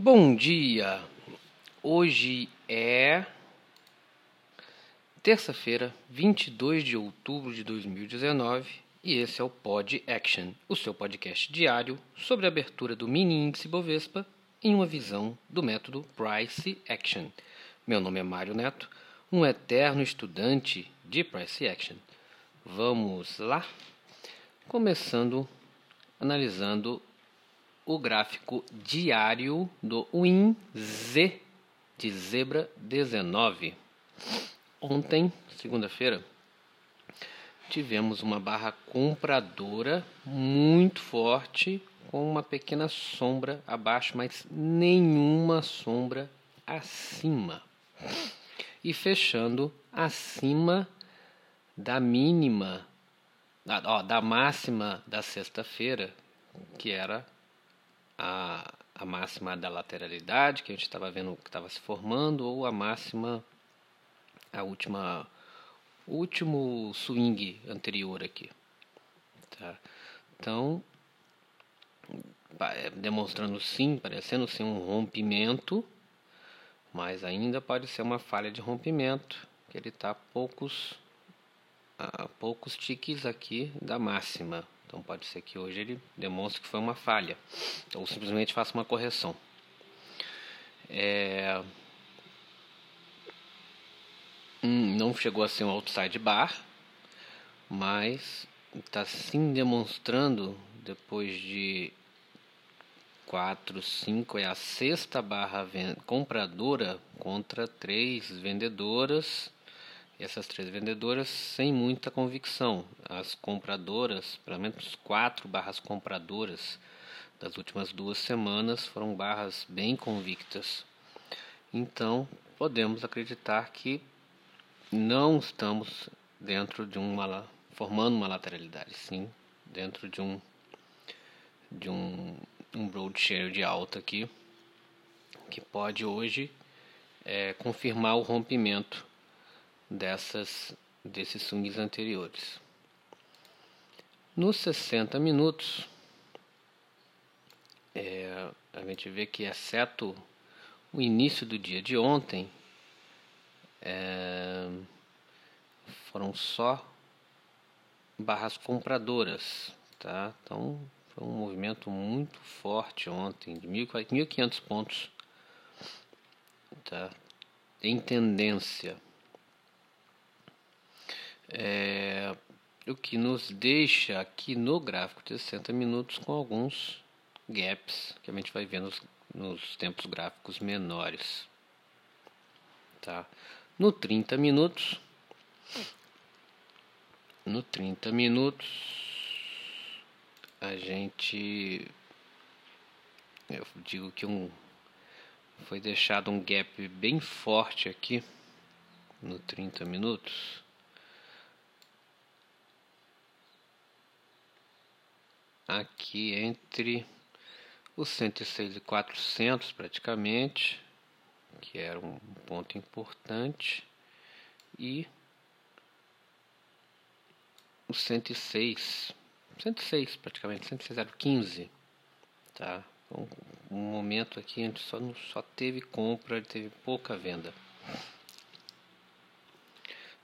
Bom dia! Hoje é terça-feira, 22 de outubro de 2019 e esse é o Pod Action, o seu podcast diário sobre a abertura do mini índice Bovespa em uma visão do método Price Action. Meu nome é Mário Neto, um eterno estudante de Price Action. Vamos lá? Começando analisando o gráfico diário do WinZ de zebra 19. Ontem, segunda-feira, tivemos uma barra compradora muito forte com uma pequena sombra abaixo, mas nenhuma sombra acima. E fechando acima da mínima, ó, da máxima da sexta-feira, que era a, máxima da lateralidade, que a gente estava vendo que estava se formando, ou a máxima, a última, último swing anterior aqui. Tá? Então, é, demonstrando sim, parecendo ser um rompimento, mas ainda pode ser uma falha de rompimento, que ele está poucos, a poucos tiques aqui da máxima. Então pode ser que hoje ele demonstre que foi uma falha, ou simplesmente faça uma correção. É... Hum, não chegou a ser um outside bar, mas está sim demonstrando depois de 4, 5 é a sexta barra compradora contra três vendedoras essas três vendedoras sem muita convicção. As compradoras, pelo menos quatro barras compradoras das últimas duas semanas foram barras bem convictas. Então, podemos acreditar que não estamos dentro de uma formando uma lateralidade, sim, dentro de um de um um broad share de alta aqui que pode hoje é, confirmar o rompimento dessas desses swings anteriores. Nos 60 minutos, é, a gente vê que, exceto o início do dia de ontem, é, foram só barras compradoras, tá? Então foi um movimento muito forte ontem, de 1.500 pontos, tá? Em tendência é, o que nos deixa aqui no gráfico de 60 minutos com alguns gaps que a gente vai ver nos, nos tempos gráficos menores. Tá? No 30 minutos, no 30 minutos, a gente, eu digo que um, foi deixado um gap bem forte aqui no 30 minutos aqui entre os 106 e 400 praticamente, que era um ponto importante, e os 106, 106 praticamente, 106,015, tá? Então, um momento aqui a gente só, só teve compra, teve pouca venda.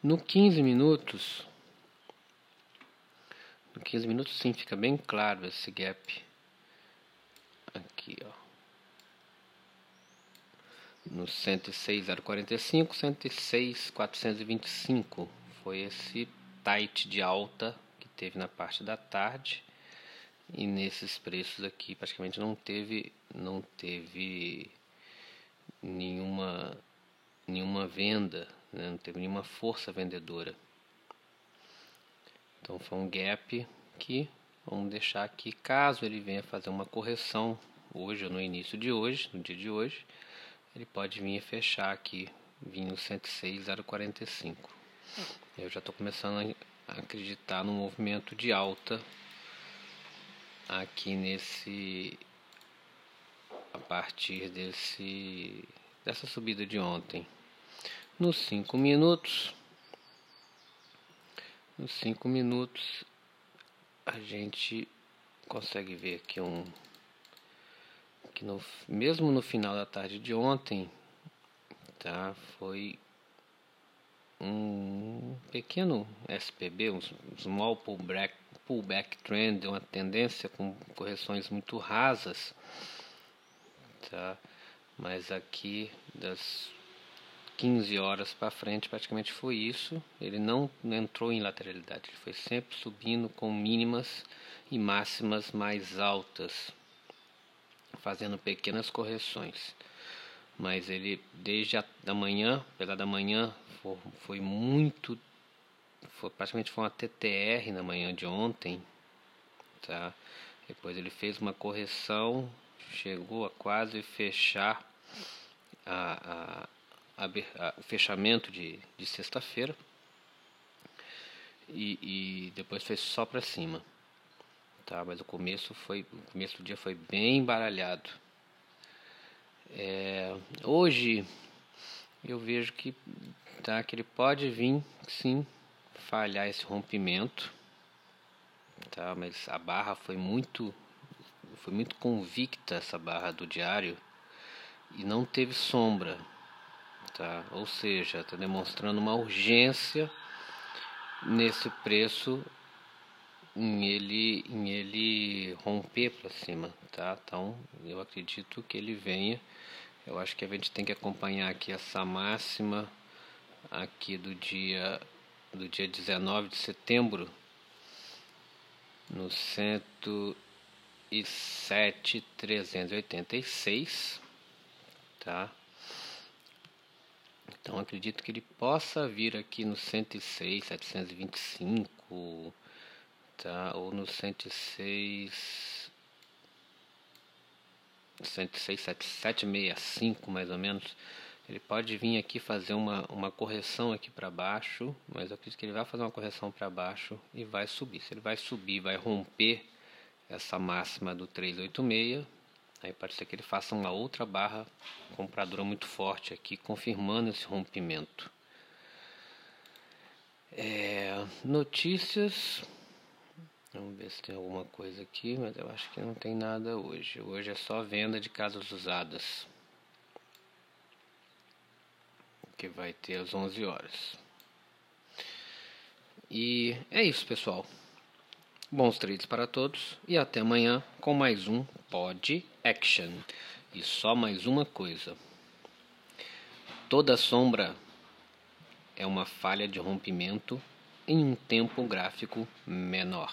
No 15 minutos, no 15 minutos sim fica bem claro esse gap. Aqui, ó. No 106,045, 106,425 foi esse tight de alta que teve na parte da tarde. E nesses preços aqui praticamente não teve não teve nenhuma nenhuma venda, né? não teve nenhuma força vendedora. Então foi um gap que vamos deixar aqui, caso ele venha fazer uma correção hoje ou no início de hoje, no dia de hoje, ele pode vir fechar aqui, vir no 106,045. Eu já estou começando a acreditar no movimento de alta aqui nesse a partir desse dessa subida de ontem. Nos 5 minutos nos 5 minutos a gente consegue ver aqui um que no, mesmo no final da tarde de ontem, tá, foi um pequeno SPB, um small pullback, pullback trend, uma tendência com correções muito rasas, tá? Mas aqui das 15 horas para frente praticamente foi isso. Ele não entrou em lateralidade, ele foi sempre subindo com mínimas e máximas mais altas, fazendo pequenas correções. Mas ele desde a da manhã, pela da manhã, foi, foi muito foi, praticamente foi uma TTR na manhã de ontem, tá? Depois ele fez uma correção, chegou a quase fechar a, a, o fechamento de, de sexta-feira e, e depois fez só para cima, tá? Mas o começo foi, o começo do dia foi bem baralhado. É, hoje eu vejo que tá que ele pode vir sim falhar esse rompimento tá mas a barra foi muito foi muito convicta essa barra do diário e não teve sombra tá? Ou seja está demonstrando uma urgência nesse preço em ele em ele romper para cima tá? Então eu acredito que ele venha. Eu acho que a gente tem que acompanhar aqui essa máxima aqui do dia do dia 19 de setembro no 107.386 tá então acredito que ele possa vir aqui no 106 725 tá ou no 106 106 765 mais ou menos ele pode vir aqui fazer uma, uma correção aqui para baixo, mas eu acredito que ele vai fazer uma correção para baixo e vai subir. Se ele vai subir, vai romper essa máxima do 386, aí pode ser que ele faça uma outra barra compradora muito forte aqui, confirmando esse rompimento. É, notícias. Vamos ver se tem alguma coisa aqui, mas eu acho que não tem nada hoje. Hoje é só venda de casas usadas que vai ter às 11 horas. E é isso, pessoal. Bons trades para todos e até amanhã com mais um Pod Action. E só mais uma coisa: toda sombra é uma falha de rompimento em um tempo gráfico menor.